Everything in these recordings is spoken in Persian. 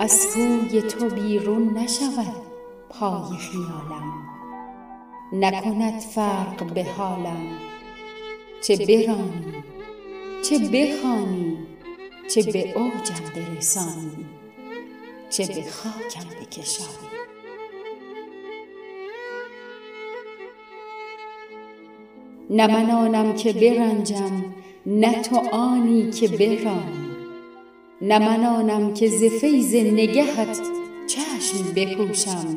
از کوی تو بیرون نشود پای خیالم. نکند فرق به حالم. چه برانی چه بخوانی چه به اوجم برسانی چه به خاکم بکشانی. نه من آنم که برنجم نه تو آنی که برانی. نه من آنم که ز فیض نگهت چشم بپوشم.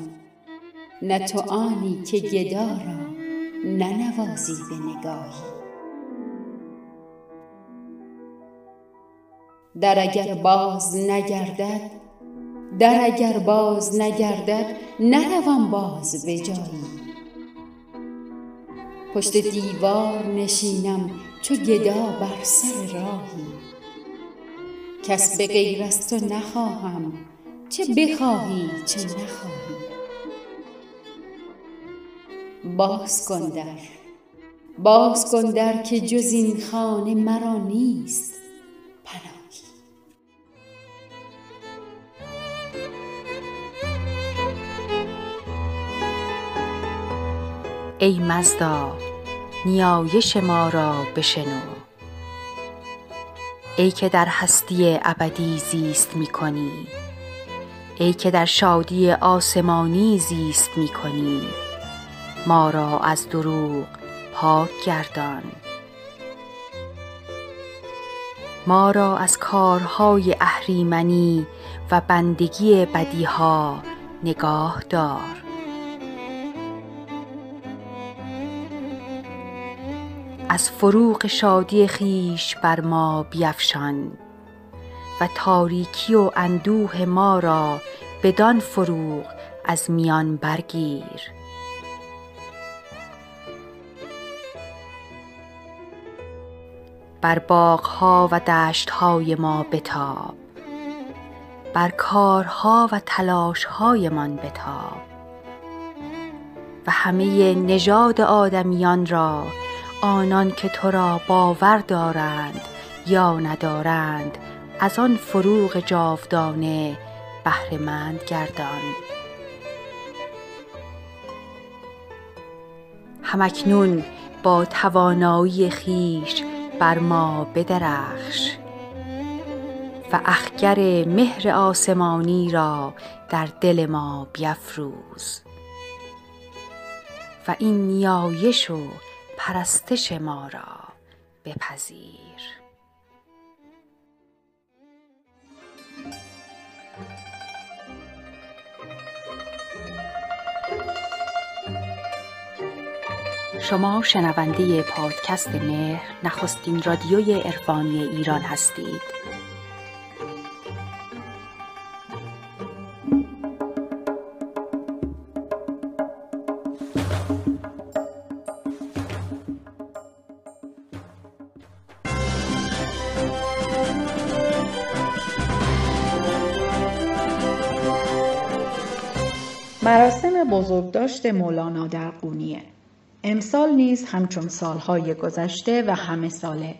نه تو آنی که گدا را ننوازی به نگاهی. در اگر باز نگردد در اگر باز نگردد نروم باز به جایی. پشت دیوار نشینم چو گدا بر سر راهی. کس به غیر از تو نخواهم. چه بخواهی چه نخواهی. باز کن در. باز کن در که جز این خانه مرا نیست. پناهی. ای مزدا نیایش ما را بشنو. ای که در هستی ابدی زیست می کنی ای که در شادی آسمانی زیست می کنی ما را از دروغ پاک گردان. ما را از کارهای اهریمنی و بندگی بدی ها نگاه دار. از فروغ شادی خویش بر ما بیفشان و تاریکی و اندوه ما را بدان فروغ از میان برگیر. بر باغ ها و دشت های ما بتاب بر کارها و تلاش هایمان بتاب و همه نژاد آدمیان را آنان که تو را باور دارند یا ندارند از آن فروغ جاودانه بهره مند گردان. هم اکنون با توانایی خویش بر ما بدرخش و اخگر مهر آسمانی را در دل ما بیفروز و این نیایش و پرستش ما را بپذیر. شما شنونده پادکست مهر نخستین رادیوی عرفانی ایران هستید. مراسم بزرگداشت مولانا در قونیه. امسال نیز همچون سالهای گذشته و همه ساله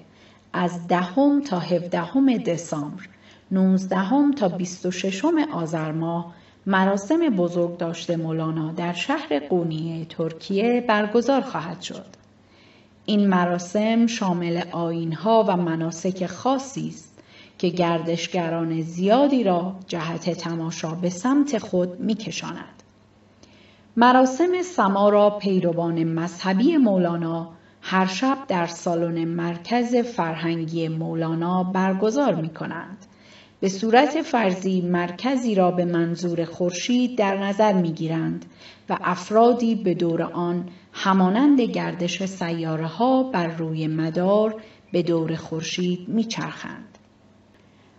از دهم تا هفدهم دسامبر نوزدهم تا بیست و ششم آذر ماه مراسم بزرگداشت مولانا در شهر قونیه ترکیه برگزار خواهد شد. این مراسم شامل آیینها و مناسک خاصی است که گردشگران زیادی را جهت تماشا به سمت خود میکشاند. مراسم سما را پیروان مذهبی مولانا هر شب در سالن مرکز فرهنگی مولانا برگزار می کنند. به صورت فرضی مرکزی را به منظور خورشید در نظر می گیرند و افرادی به دور آن همانند گردش سیاره ها بر روی مدار به دور خورشید می چرخند.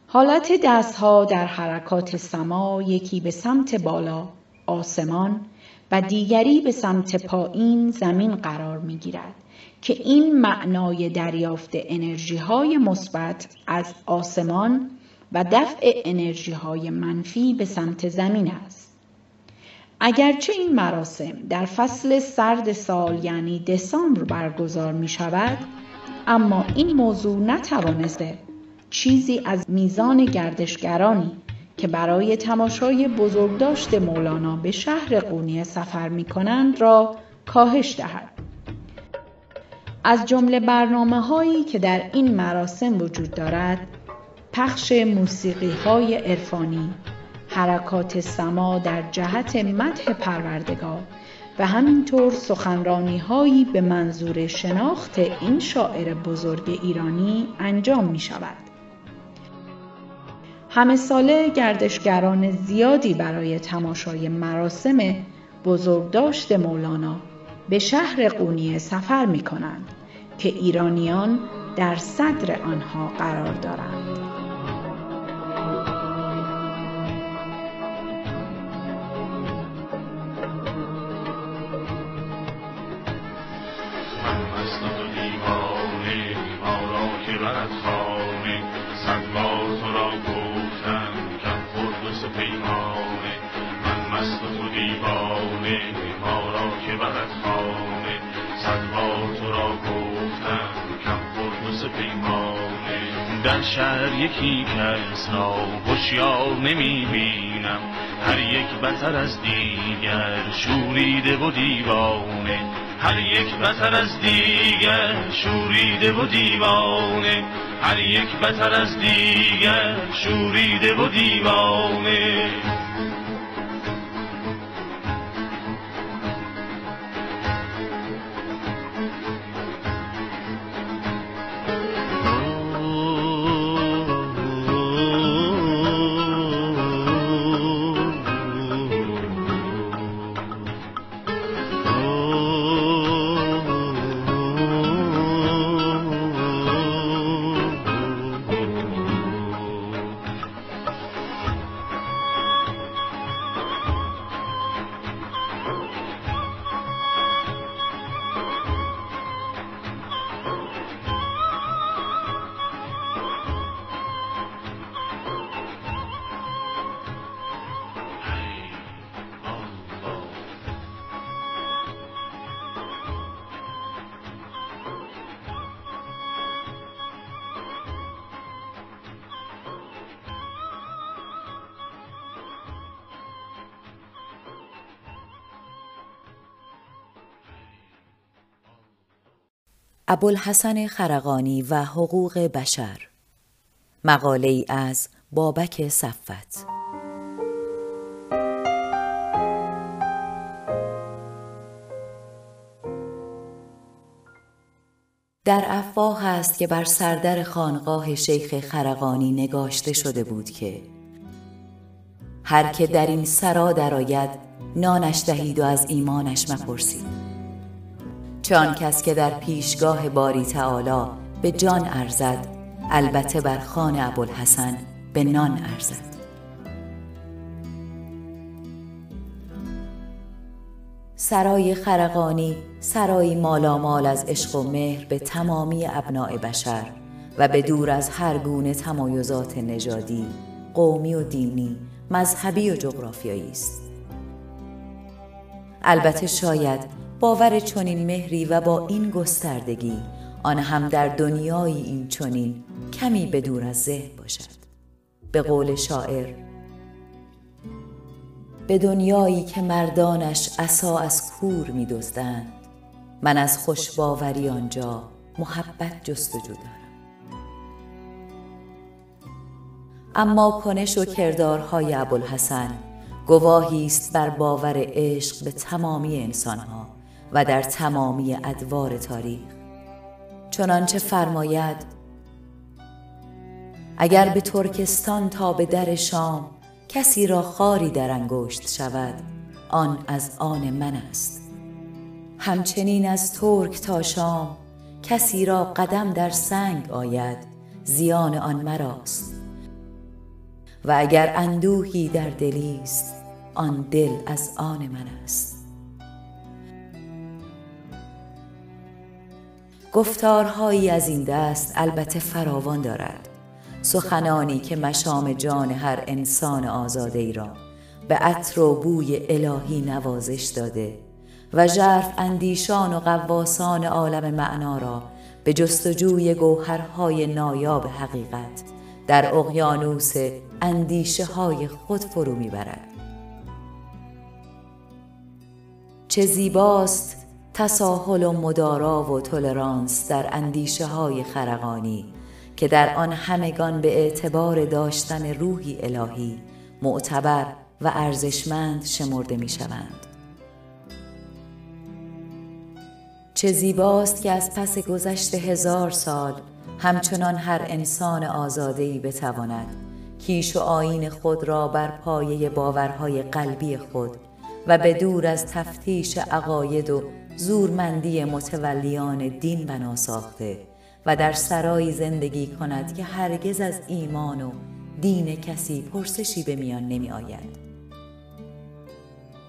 حالت دستها در حرکات سما یکی به سمت بالا آسمان و دیگری به سمت پایین زمین قرار می گیرد که این معنای دریافت انرژی های مثبت از آسمان و دفع انرژی های منفی به سمت زمین است. اگرچه این مراسم در فصل سرد سال یعنی دسامبر برگزار می شود اما این موضوع نتوانسته چیزی از میزان گردشگرانی که برای تماشای بزرگداشت مولانا به شهر قونیه سفر می کنند را کاهش دهد. از جمله برنامه هایی که در این مراسم وجود دارد پخش موسیقی های عرفانی حرکات سما در جهت مدح پروردگار و همینطور سخنرانی هایی به منظور شناخت این شاعر بزرگ ایرانی انجام می شود. همه ساله گردشگران زیادی برای تماشای مراسم بزرگداشت مولانا به شهر قونیه سفر می کنند که ایرانیان در صدر آنها قرار دارند. شهر یکی کس را هوشیار نمی بینم هر یک بتر از دیگر شوریده و دیوانه. هر یک بتر از دیگر شوریده و دیوانه. هر یک بتر از دیگر شوریده و دیوانه. ابوالحسن خرقانی و حقوق بشر. مقاله ای از بابک صفت در افواه است که بر سردر خانقاه شیخ خرقانی نگاشته شده بود که هر که در این سرا درآید نانش دهید و از ایمانش مپرسید. چه کس که در پیشگاه باری تعالی به جان ارزد البته بر خان ابوالحسن به نان ارزد. سرای خرقانی سرایی مالامال از عشق و مهر به تمامی ابناع بشر و به دور از هر گونه تمایزات نژادی قومی و دینی مذهبی و جغرافیایی است. البته شاید باور چنین مهری و با این گستردگی آن هم در دنیایی این چنین کمی به دور از ذهن باشد. به قول شاعر به دنیایی که مردانش عصا از کور می دزدند من از خوشباوری آنجا محبت جستجو دارم. اما کنش و کردارهای ابوالحسن گواهی است بر باور عشق به تمامی انسانها. و در تمامی ادوار تاریخ. چنانچه فرماید اگر به ترکستان تا به در شام کسی را خاری در انگشت شود آن از آن من است. همچنین از ترک تا شام کسی را قدم در سنگ آید زیان آن مراست. و اگر اندوهی در دلی است آن دل از آن من است. گفتارهایی از این دست البته فراوان دارد. سخنانی که مشام جان هر انسان آزاده ای را به عطر و بوی الهی نوازش داده و ژرف اندیشان و قواسان عالم معنا را به جستجوی گوهرهای نایاب حقیقت در اقیانوس اندیشه های خود فرو می‌برد. چه زیباست تساهل و مدارا و تولرانس در اندیشه های خرقانی که در آن همگان به اعتبار داشتن روحی الهی معتبر و ارزشمند شمرده می شوند. چه زیباست که از پس گذشت هزار سال همچنان هر انسان آزادهی بتواند کیش و آین خود را بر پایه باورهای قلبی خود و به دور از تفتیش عقاید و زورمندی متولیان دین بنا ساخته و در سرایی زندگی کند که هرگز از ایمان و دین کسی پرسشی به میان نمی آید.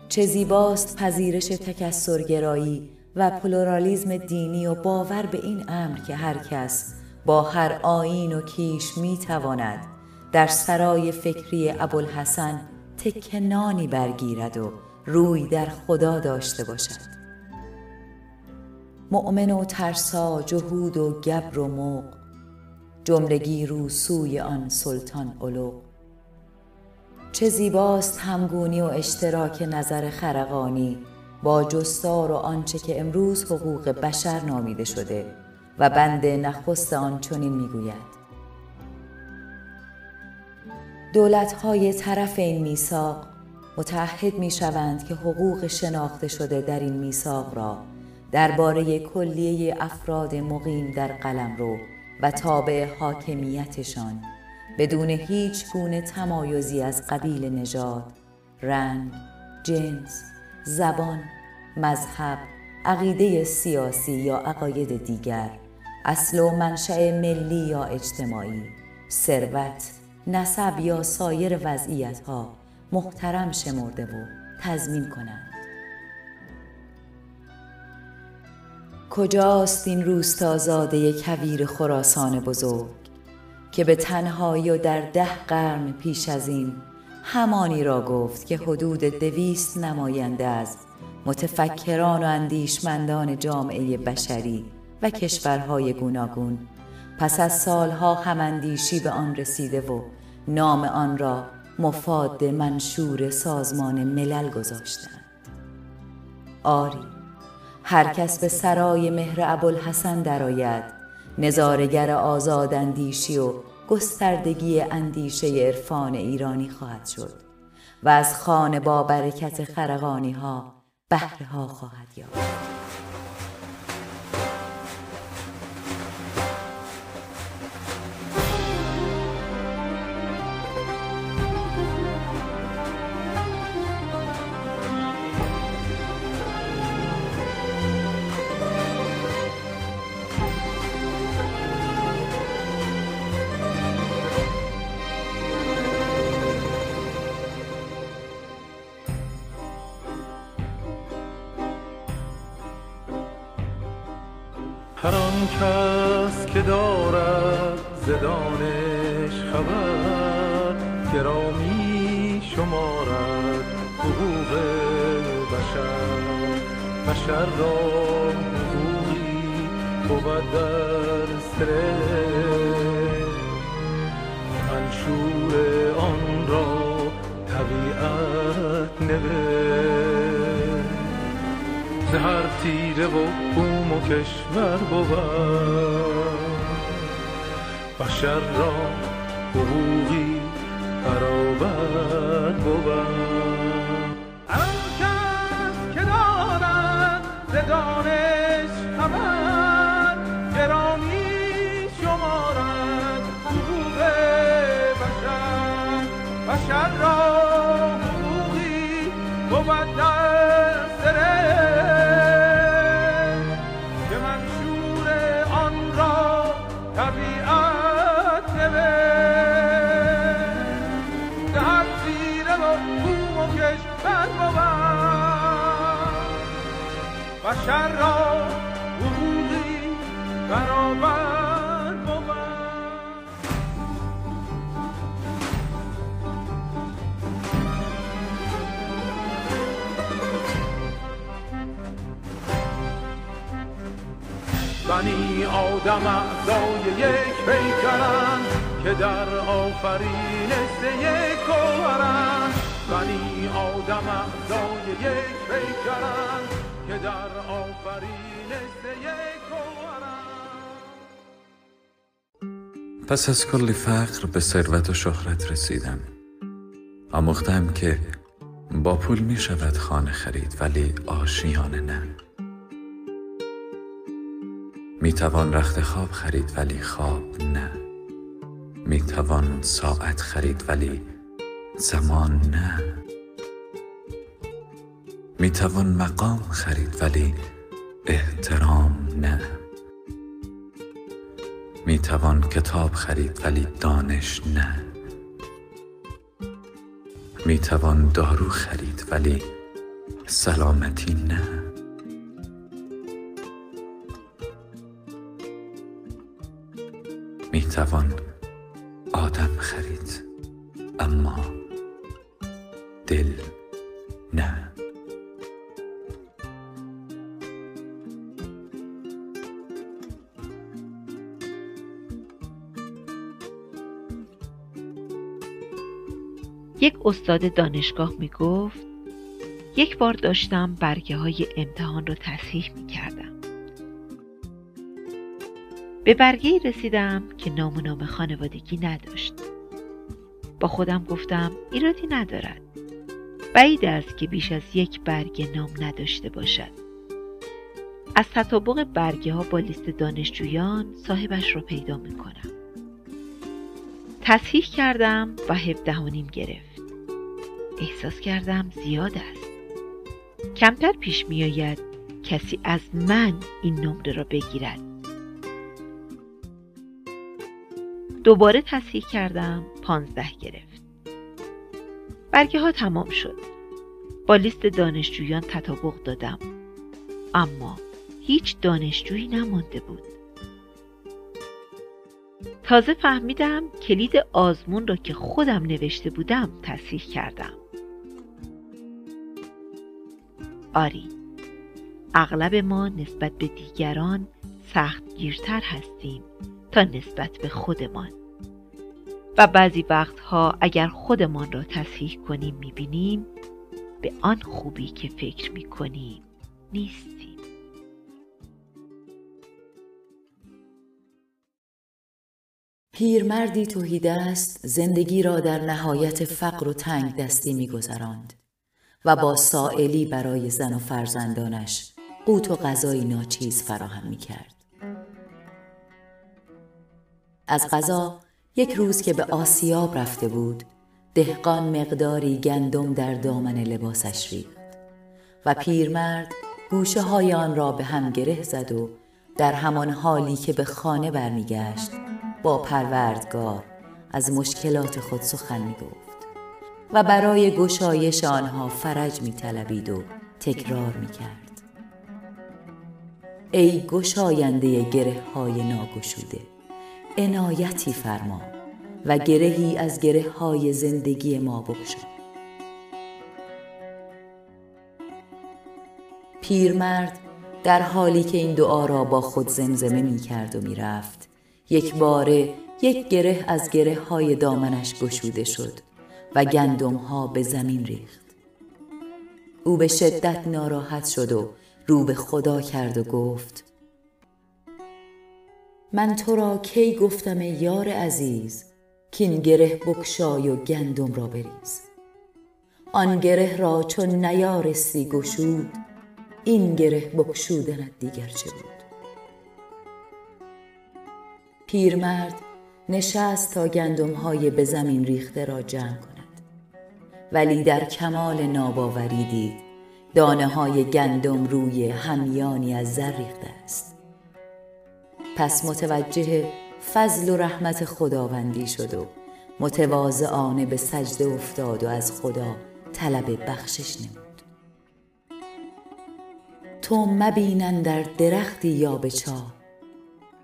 چه زیباست پذیرش تکسرگرایی و پلورالیزم دینی و باور به این امر که هر کس با هر آیین و کیش می تواند در سرای فکری ابوالحسن تکه نانی برگیرد و روی در خدا داشته باشد مؤمن و ترسا جهود و گبر و مغ جملگی رو سوی آن سلطان علو. چه زیباست همگونی و اشتراک نظر خرقانی. با جستار و آنچه که امروز حقوق بشر نامیده شده و بند نخست آن چنین می‌گوید. دولت‌های طرف این میثاق متعهد می شوند که حقوق شناخته شده در این میثاق را درباره کلیه افراد مقیم در قلمرو و تابع حاکمیتشان بدون هیچ گونه تمایزی از قبیل نژاد، رنگ، جنس، زبان، مذهب، عقیده سیاسی یا عقاید دیگر، اصل و منشأ ملی یا اجتماعی، ثروت، نسب یا سایر وضعیتها محترم شمرده و تضمین کنند. کجاست این روستازاده کویر خراسان بزرگ که به تنهایی و در ده قرن پیش از این همانی را گفت که حدود دویست نماینده از متفکران و اندیشمندان جامعه بشری و کشورهای گوناگون پس از سالها هماندیشی به آن رسیده و نام آن را مفاد منشور سازمان ملل گذاشتند. آری هر کس به سرای مهر ابوالحسن درآید. نظارگر آزاداندیشی و گستردگی اندیشه عرفان ایرانی خواهد شد و از خانه با برکت خرقانی ها بهره ها خواهد یافت. که دارد زدانش خبر گرامی شمارد حقوق بشر. بشر را حقوقی بود در سر. منشور آن را طبیعت نوشت. هر تیره و بوم و کشور بود. بشر را حقوقی برابر بود. هر کس که دارد ز دانش خبر گرامی شمارد حقوق بشر. بشر را حقوقی بود. بشر را حقوقی برابر بنی آدم اعضای یک پیکرند که در آفرینش یک کوهرن بنی آدم اعضای یک پیکرن که در آفرینش پس از کلی فقر به ثروت و شهرت رسیدم. آموختم که با پول می شود خانه خرید ولی آشیانه نه. می توان رخت خواب خرید ولی خواب نه. می توان ساعت خرید ولی زمان نه. می توان مقام خرید ولی احترام نه. می توان کتاب خرید ولی دانش نه. می توان دارو خرید ولی سلامتی نه. می توان آدم خرید اما استاد دانشگاه می گفت یک بار داشتم برگه های امتحان رو تصحیح می کردم. به برگه رسیدم که نام و نام خانوادگی نداشت. با خودم گفتم ایرادی ندارد. بعید است که بیش از یک برگه نام نداشته باشد. از تطابق برگه ها با لیست دانشجویان صاحبش رو پیدا می کنم. تصحیح کردم و هفته گرفت. احساس کردم زیاد است. کمتر پیش می آید کسی از من این نمره را بگیرد. دوباره تصحیح کردم پانزده گرفت. برگه ها تمام شد. با لیست دانشجویان تطابق دادم. اما هیچ دانشجویی نمانده بود. تازه فهمیدم کلید آزمون را که خودم نوشته بودم تصحیح کردم. آری. اغلب ما نسبت به دیگران سخت گیرتر هستیم تا نسبت به خودمان. و بعضی وقتها اگر خودمان را تصحیح کنیم می‌بینیم به آن خوبی که فکر می‌کنیم نیستیم. پیرمردی توهیده است زندگی را در نهایت فقر و تنگ دستی میگذراند. و با سائلی برای زن و فرزندانش قوت و غذای ناچیز فراهم می کرد. از غذا یک روز که به آسیاب رفته بود دهقان مقداری گندم در دامن لباسش ریخت و پیرمرد گوشه های آن را به هم گره زد و در همان حالی که به خانه برمیگشت با پروردگار از مشکلات خود سخن می گفت و برای گشایش آنها فرج می طلبید و تکرار می کرد. ای گشاینده گره های ناگشوده عنایتی فرما و گرهی از گره های زندگی ما بگشا پیرمرد در حالی که این دعا را با خود زمزمه می کرد و می رفت یک باره یک گره از گره های دامنش گشوده شد و گندم ها به زمین ریخت. او به شدت ناراحت شد و رو به خدا کرد و گفت من تو را کی گفتم یار عزیز؟ کین گره بکشای و گندم را بریز. آن گره را چون نیارستی گشود این گره بکشودنت دیگر چه بود؟ پیرمرد نشست تا گندم های به زمین ریخته را جمع ولی در کمال ناباوری دید. دانه های گندم روی همیانی از زر ریخته است. پس متوجه فضل و رحمت خداوندی شد و متواضعانه به سجده افتاد و از خدا طلب بخشش نمود. تو مبینن در درختی یا به چاه؟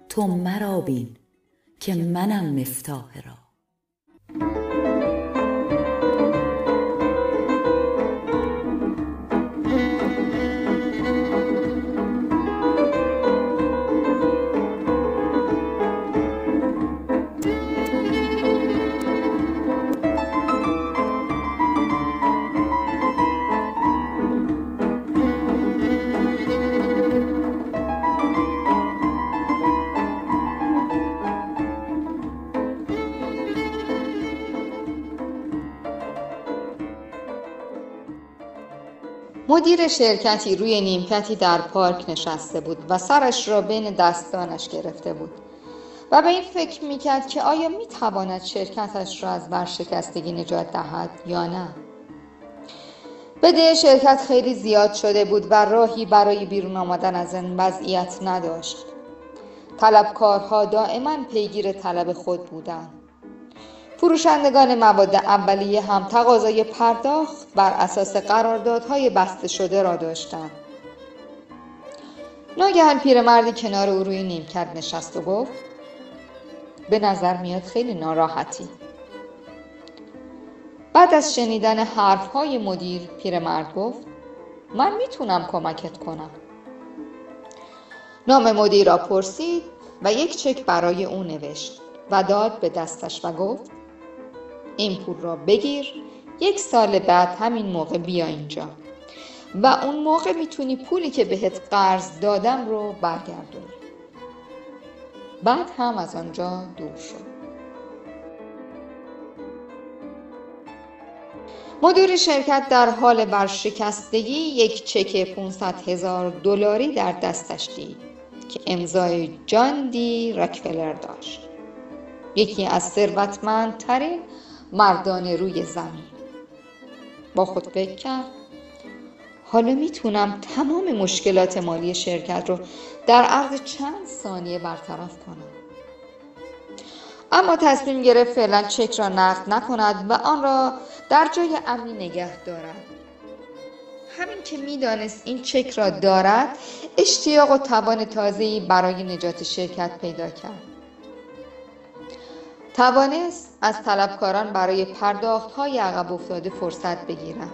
تو مرا بین که منم مفتاح را مدیر شرکتی روی نیمکتی در پارک نشسته بود و سرش را بین دستانش گرفته بود و به این فکر می‌کرد که آیا می‌تواند شرکتش را از ورشکستگی نجات دهد یا نه. بده شرکت خیلی زیاد شده بود و راهی برای بیرون آمدن از این وضعیت نداشت. طلبکارها دائما پیگیر طلب خود بودند. فروشندگان مواد اولیه هم تقاضای پرداخت بر اساس قراردادهای بسته شده را داشتند. ناگهان پیرمردی کنار او روی نیمکت نشست و گفت به نظر میاد خیلی ناراحتی. بعد از شنیدن حرفهای مدیر پیرمرد گفت من می‌تونم کمکت کنم. نام مدیر را پرسید و یک چک برای او نوشت و داد به دستش و گفت این پول را بگیر. یک سال بعد همین موقع بیا اینجا. و اون موقع می‌تونی پولی که بهت قرض دادم رو برگردونی. بعد هم از آنجا دور شد مدیر شرکت در حال ورشکستگی یک چک 500 هزار دلاری در دستش دید که امضای جان دی راکفلر داشت. یکی از ثروتمندترین مردان روی زمین. با خود فکر کرد حالا می‌تونم تمام مشکلات مالی شرکت رو در عرض چند ثانیه برطرف کنم. اما تصمیم گرفت فعلا چک را نقد نکند و آن را در جای امنی نگه دارد. همین که می‌دانست این چک را دارد اشتیاق و توان تازه‌ای برای نجات شرکت پیدا کرد. توانست از طلبکاران برای پرداخت های عقب افتاده فرصت بگیرد.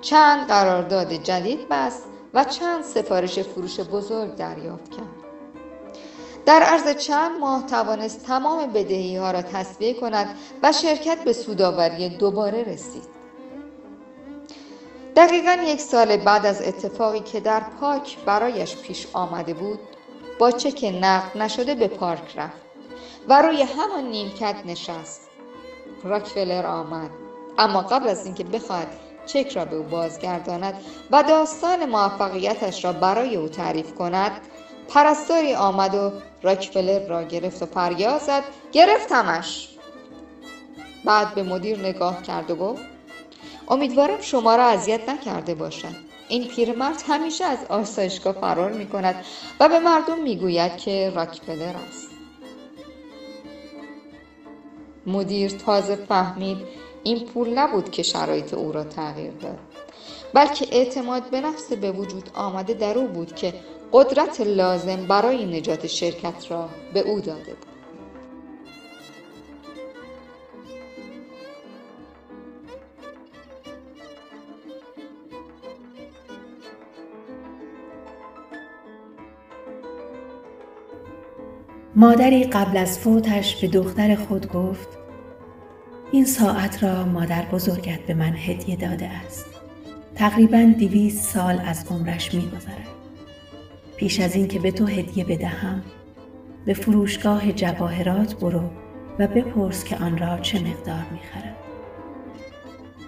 چند قرارداد جدید بست و چند سفارش فروش بزرگ دریافت کرد. در عرض چند ماه توانست تمام بدهی ها را تصویه کند و شرکت به سوداوری دوباره رسید. دقیقا یک سال بعد از اتفاقی که در پارک برایش پیش آمده بود با چک نقد نشده به پارک رفت. و روی همان نیمکت نشست. راکفلر آمد. اما قبل از اینکه بخواهد چک را به او بازگرداند و داستان موفقیتش را برای او تعریف کند پرستاری آمد و راکفلر را گرفت و فریاد زد. گرفتمش! بعد به مدیر نگاه کرد و گفت امیدوارم شما را اذیت نکرده باشد این پیرمرد همیشه از آسایشگاه فرار می کند و به مردم می گوید که راکفلر است. مدیر تازه فهمید این پول نبود که شرایط او را تغییر داد بلکه اعتماد به نفس به وجود آمده در او بود که قدرت لازم برای نجات شرکت را به او داده بود. مادری قبل از فوتش به دختر خود گفت این ساعت را مادر بزرگت به من هدیه داده است. تقریبا دویست سال از عمرش می گذرد. پیش از اینکه به تو هدیه بدهم به فروشگاه جواهرات برو و بپرس که آن را چه مقدار می خرد.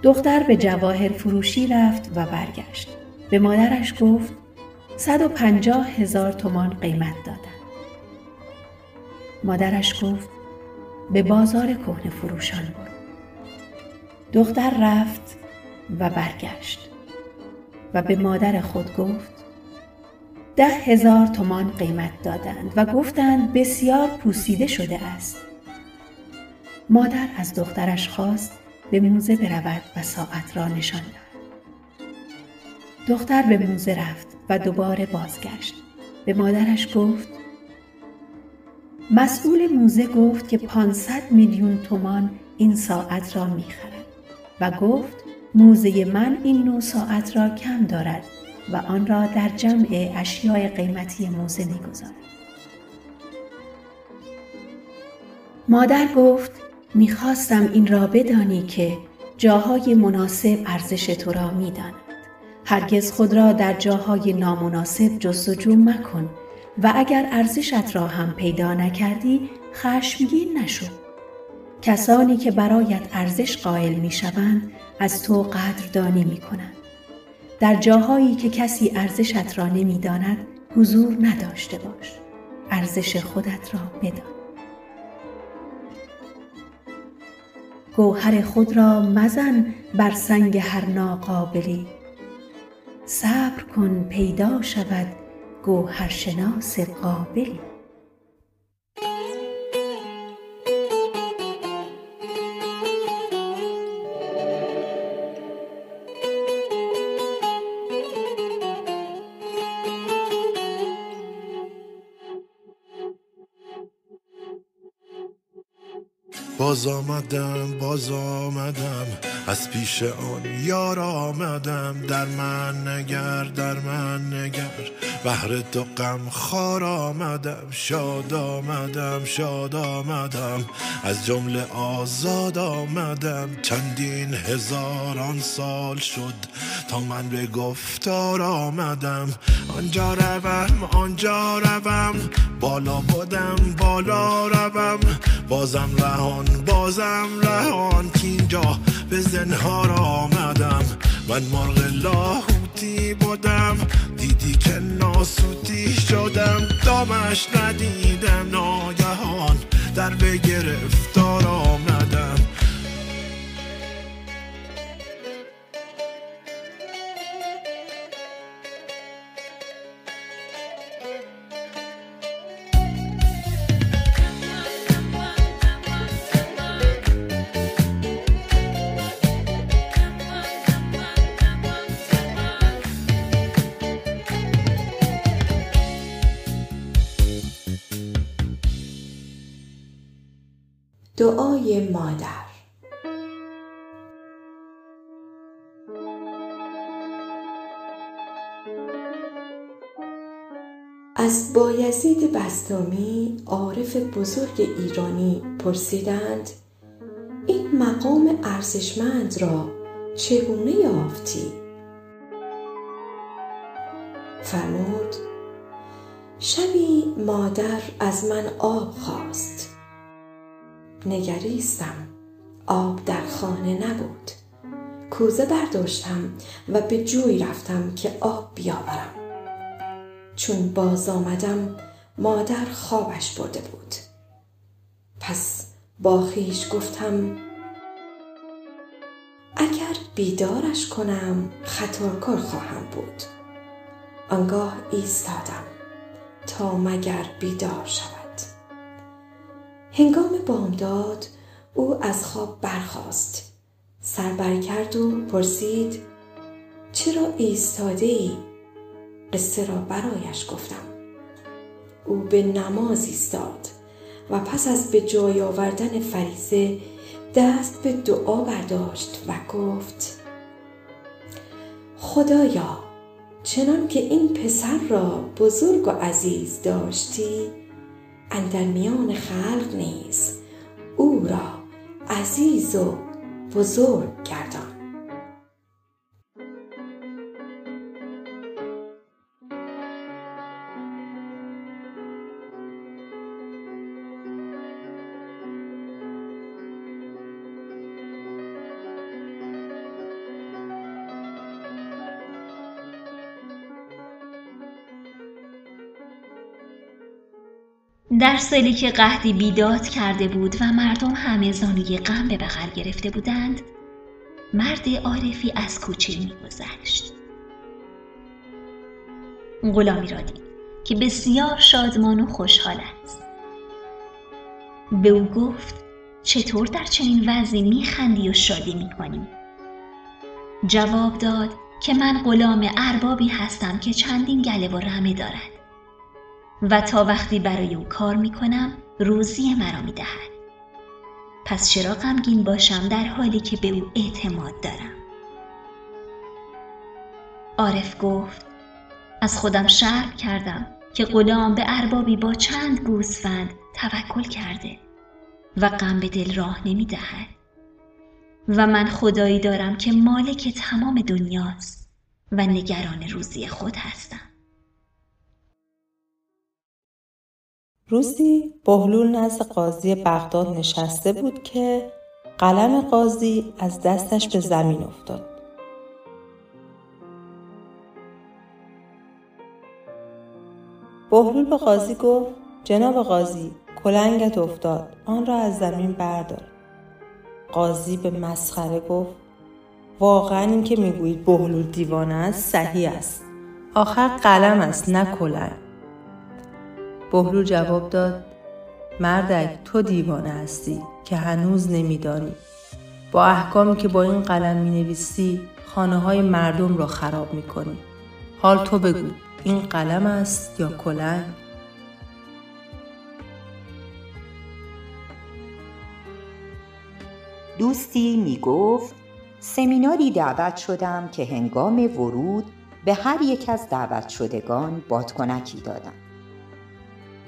دختر به جواهر فروشی رفت و برگشت. به مادرش گفت صد و پنجاه هزار تومان قیمت دادن. مادرش گفت به بازار کهنه فروشان برو. دختر رفت و برگشت و به مادر خود گفت ده هزار تومان قیمت دادند و گفتند بسیار پوسیده شده است. مادر از دخترش خواست به موزه برود و ساعت را نشان دهد. دختر به موزه رفت و دوباره بازگشت. به مادرش گفت مسئول موزه گفت که 500 میلیون تومان این ساعت را می‌خرد و گفت موزه من این نوع ساعت را کم دارد و آن را در جمع اشیای قیمتی موزه می‌گذارد. مادر گفت می‌خواستم این را بدانی که جاهای مناسب ارزش تو را می‌داند. هرگز خود را در جاهای نامناسب جستجو مکن و اگر ارزشت را هم پیدا نکردی خشمگین نشو. کسانی که برایت ارزش قائل می شوند از تو قدردانی می کنند. در جاهایی که کسی ارزشت را نمی‌داند حضور نداشته باش. ارزش خودت را بدان. گوهر خود را مزن بر سنگ هر ناقابلی. صبر کن پیدا شود گوهرشناس قابلی. باز آمدم باز آمدم. از پیش آن یار آمدم. در من نگر در من نگر. بهر تو غم خار آمدم. شاد آمدم شاد آمدم. از جمله آزاد آمدم. چندین هزاران سال شد تا من به گفتار آمدم. آنجا روم آنجا روم. بالا بودم بالا روم. بازم رهان بازم رهان که اینجا به زنهار آمدم. من مرغ لاهوتی بودم دیدی که ناسوتی شدم. دامش ندیدم ناگهان در به گرفتار مادر. از بایزید بستامی عارف بزرگ ایرانی پرسیدند این مقام ارزشمند را چگونه یافتی؟ فرمود شبی مادر از من آب خواست. نگریستم. آب در خانه نبود. کوزه برداشتم و به جوی رفتم که آب بیاورم. چون باز آمدم مادر خوابش برده بود. پس با خویش گفتم اگر بیدارش کنم خطاکار خواهم بود. آنگاه ایستادم تا مگر بیدار شود. هنگام بامداد او از خواب برخاست سر بر کرد و پرسید چرا ایستاده ای؟ قصه را برایش گفتم او به نماز ایستاد و پس از به جای آوردن فریزه دست به دعا برداشت و گفت خدایا چنان که این پسر را بزرگ و عزیز داشتی اندر میان خلق نیز او را عزیز و بزرگ گردان. در سالی که قهدی بیداد کرده بود و مردم همه زانوی غم به بغل گرفته بودند مرد عارفی از کوچه میگذشت غلامی را دید که بسیار شادمان و خوشحال است. به او گفت چطور در چنین وضعی میخندی و شادی می‌کنی جواب داد که من غلام اربابی هستم که چندین گله و رمه دارد. و تا وقتی برای او کار می کنم روزی مرا می دهد. پس چرا غمگین باشم در حالی که به او اعتماد دارم؟ عارف گفت از خودم شرم کردم که غلام به اربابی با چند گوسفند توکل کرده و غم به دل راه نمی دهد. و من خدایی دارم که مالک تمام دنیاست و نگران روزی خود هستم. روزی بهلول نزد قاضی بغداد نشسته بود که قلم قاضی از دستش به زمین افتاد. بهلول به قاضی گفت جناب قاضی کلنگت افتاد آن را از زمین بردار. قاضی به مسخره گفت واقعا این که می‌گویید بهلول دیوانه است صحیح است. آخر قلم است نه کلنگ. بهلول جواب داد مردک تو دیوانه هستی که هنوز نمیدانی با احکامی که با این قلم می نویسی خانه های مردم را خراب می کنی. حال تو بگو این قلم است یا کلنگ؟ دوستی می گفت سمیناری دعوت شدم که هنگام ورود به هر یک از دعوت شدگان بادکنکی دادم.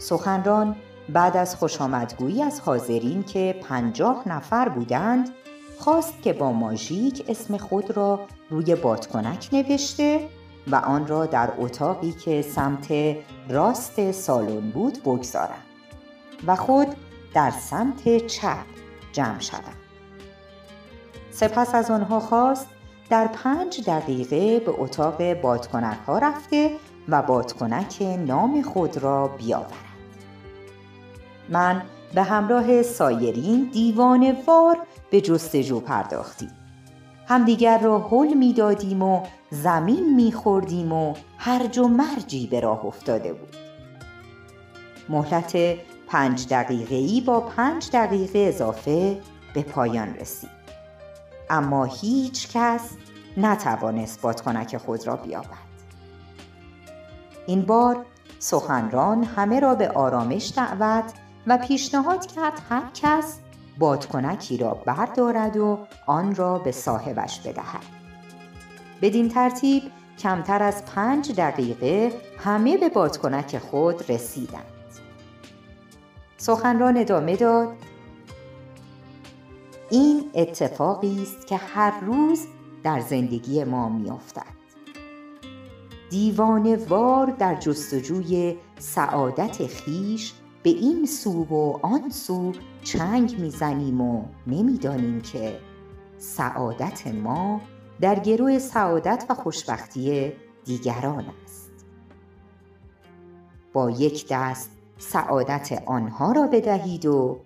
سخنران بعد از خوشامدگویی از حاضرین که پنجاه نفر بودند خواست که با ماژیک اسم خود را روی بادکنک نوشته و آن را در اتاقی که سمت راست سالن بود بگذارند و خود در سمت چپ جمع شدند. سپس از آنها خواست در پنج دقیقه به اتاق بادکنک ها رفته و بادکنک نام خود را بیاورد. من به همراه سایرین دیوانه وار به جستجو پرداختیم. همدیگر را حل می دادیم و زمین می خوردیم و هرج و مرجی به راه افتاده بود. مهلت پنج دقیقه با پنج دقیقه اضافه به پایان رسید. اما هیچ کس نتوانست بادکنک خود را بیابد. این بار سخنران همه را به آرامش دعوت و پیشنهاد کرد هر کس بادکنکی را بردارد و آن را به صاحبش بدهد. بدین ترتیب کمتر از پنج دقیقه همه به بادکنک خود رسیدند. سخنران ادامه داد این اتفاقی است که هر روز در زندگی ما میافتد. دیوانه وار در جستجوی سعادت خیش به این سو و آن سو چنگ می‌زنیم و نمی‌دانیم که. سعادت ما در گروه سعادت و خوشبختی دیگران است. با یک دست سعادت آنها را بدهید و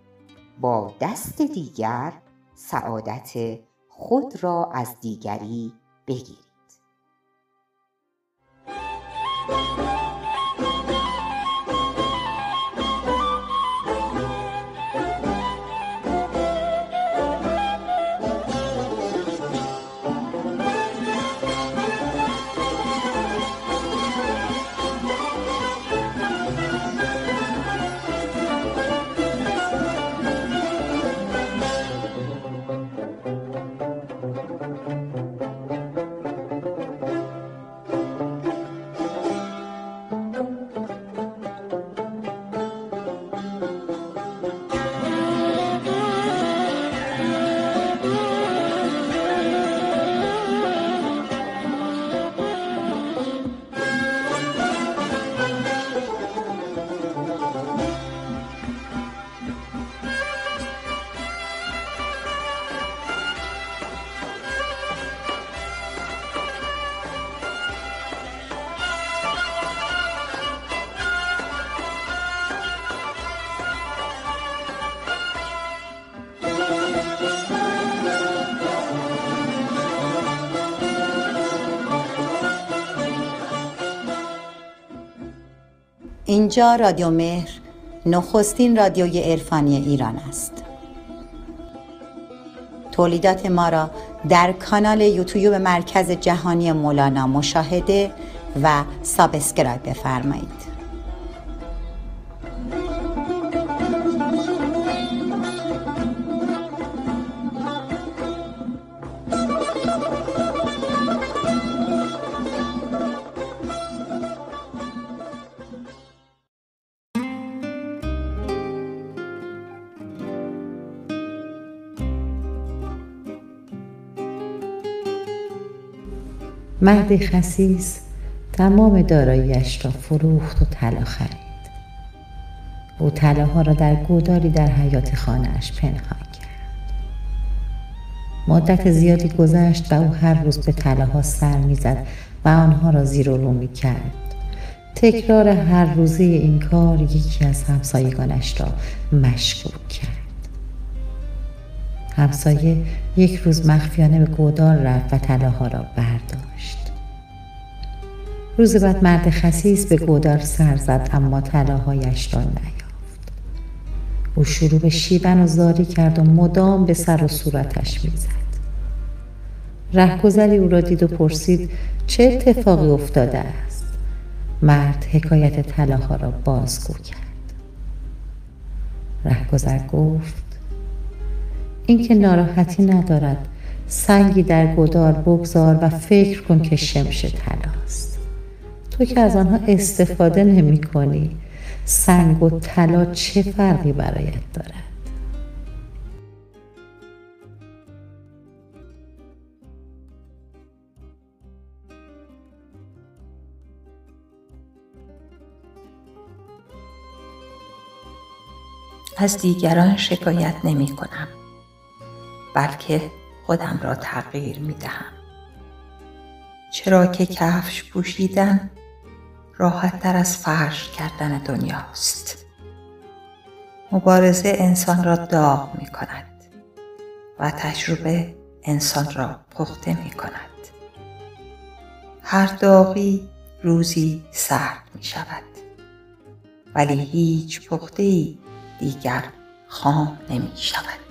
با دست دیگر سعادت خود را از دیگری بگیرید. اینجا رادیو مهر نخستین رادیوی عرفانی ایران است. تولیدات ما را در کانال یوتیوب مرکز جهانی مولانا مشاهده و subscribe بفرمایید. مرد خسیس تمام داراییش را فروخت و طلا خرید. او طلاها را در گودالی در حیات خانهاش پنهان کرد. مدت زیادی گذشت و او هر روز به طلاها سر می‌زد و آنها را زیر و رو می کرد تکرار هر روزه این کار یکی از همسایگانش را مشکوک کرد. همسایه یک روز مخفیانه به گودال رفت و طلاها را برداشت. روز بعد مرد خسیس به گودال سر زد اما طلاهایش را نیافت. او شروع به شیبن و زاری کرد و مدام به سر و صورتش می‌زد. رهگذری او را دید و پرسید چه اتفاقی افتاده است؟ مرد حکایت طلاها را بازگو کرد. رهگذر گفت اینکه ناراحتی ندارد. سنگی در گدار بگذار و فکر کن که شمش طلاست. تو که از آنها استفاده نمی کنی. سنگ و طلا چه فرقی برایت دارد؟ از دیگران شکایت نمی کنم. بلکه خودم را تغییر می دهم. چرا که کفش پوشیدن راحت تر از فرش کردن دنیاست. مبارزه انسان را داغ می کند و تجربه انسان را پخته می کند. هر داغی روزی سرد می شود ولی هیچ پخته دیگر خام نمی شود.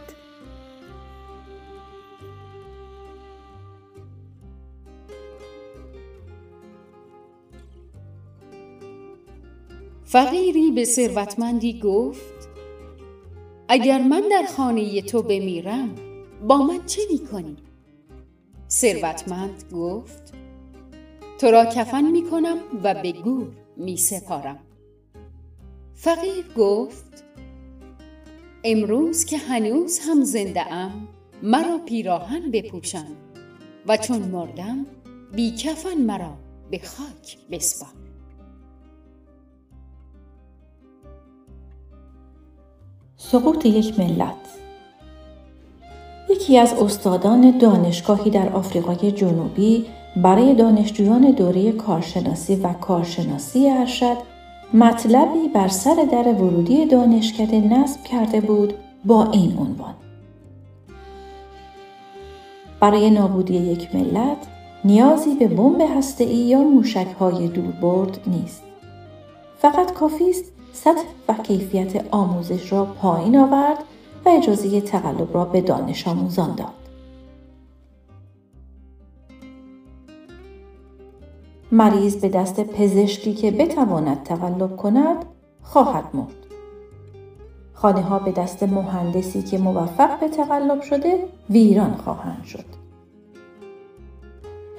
فقیری به ثروتمندی گفت اگر من در خانه تو بمیرم با من چه می کنی؟ ثروتمند گفت تو را کفن می کنم و به گور می سپارم فقیر گفت امروز که هنوز هم زنده ام مرا پیراهن بپوشن و چون مردم بی کفن مرا به خاک بسپار سقوط یک ملت. یکی از استادان دانشگاهی در آفریقای جنوبی برای دانشجویان دوره کارشناسی و کارشناسی ارشد مطلبی بر سر در ورودی دانشکده نصب کرده بود با این عنوان. برای نابودی یک ملت نیازی به بمب هسته‌ای یا موشک‌های دوربرد نیست. فقط کافی است سطح و کیفیت آموزش را پایین آورد و اجازه تقلب را به دانش آموزان داد. مریض به دست پزشکی که بتواند تقلب کند خواهد مرد. خانه ها به دست مهندسی که موفق به تقلب شده ویران خواهند شد.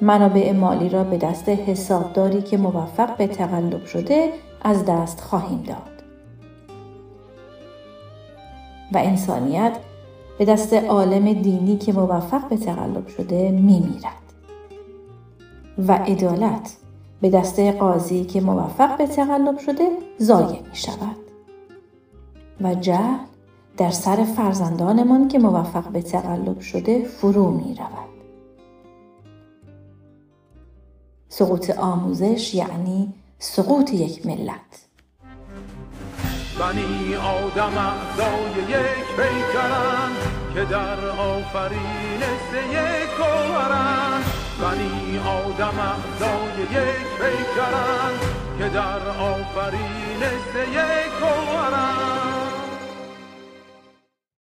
منابع مالی را به دست حسابداری که موفق به تقلب شده از دست خواهیم داد. و انسانیت به دست عالم دینی که موفق به تقلب شده می میرد. و عدالت به دست قاضی که موفق به تقلب شده ضایع می شود. و جهل در سر فرزندانمان که موفق به تقلب شده فرو می رود. سقوط آموزش یعنی سقوط یک ملت. بنی آدم اعضای یک پیکرن که در آفرینش یک گوهرن بنی آدم اعضای یک پیکرن که در آفرینش یک گوهرن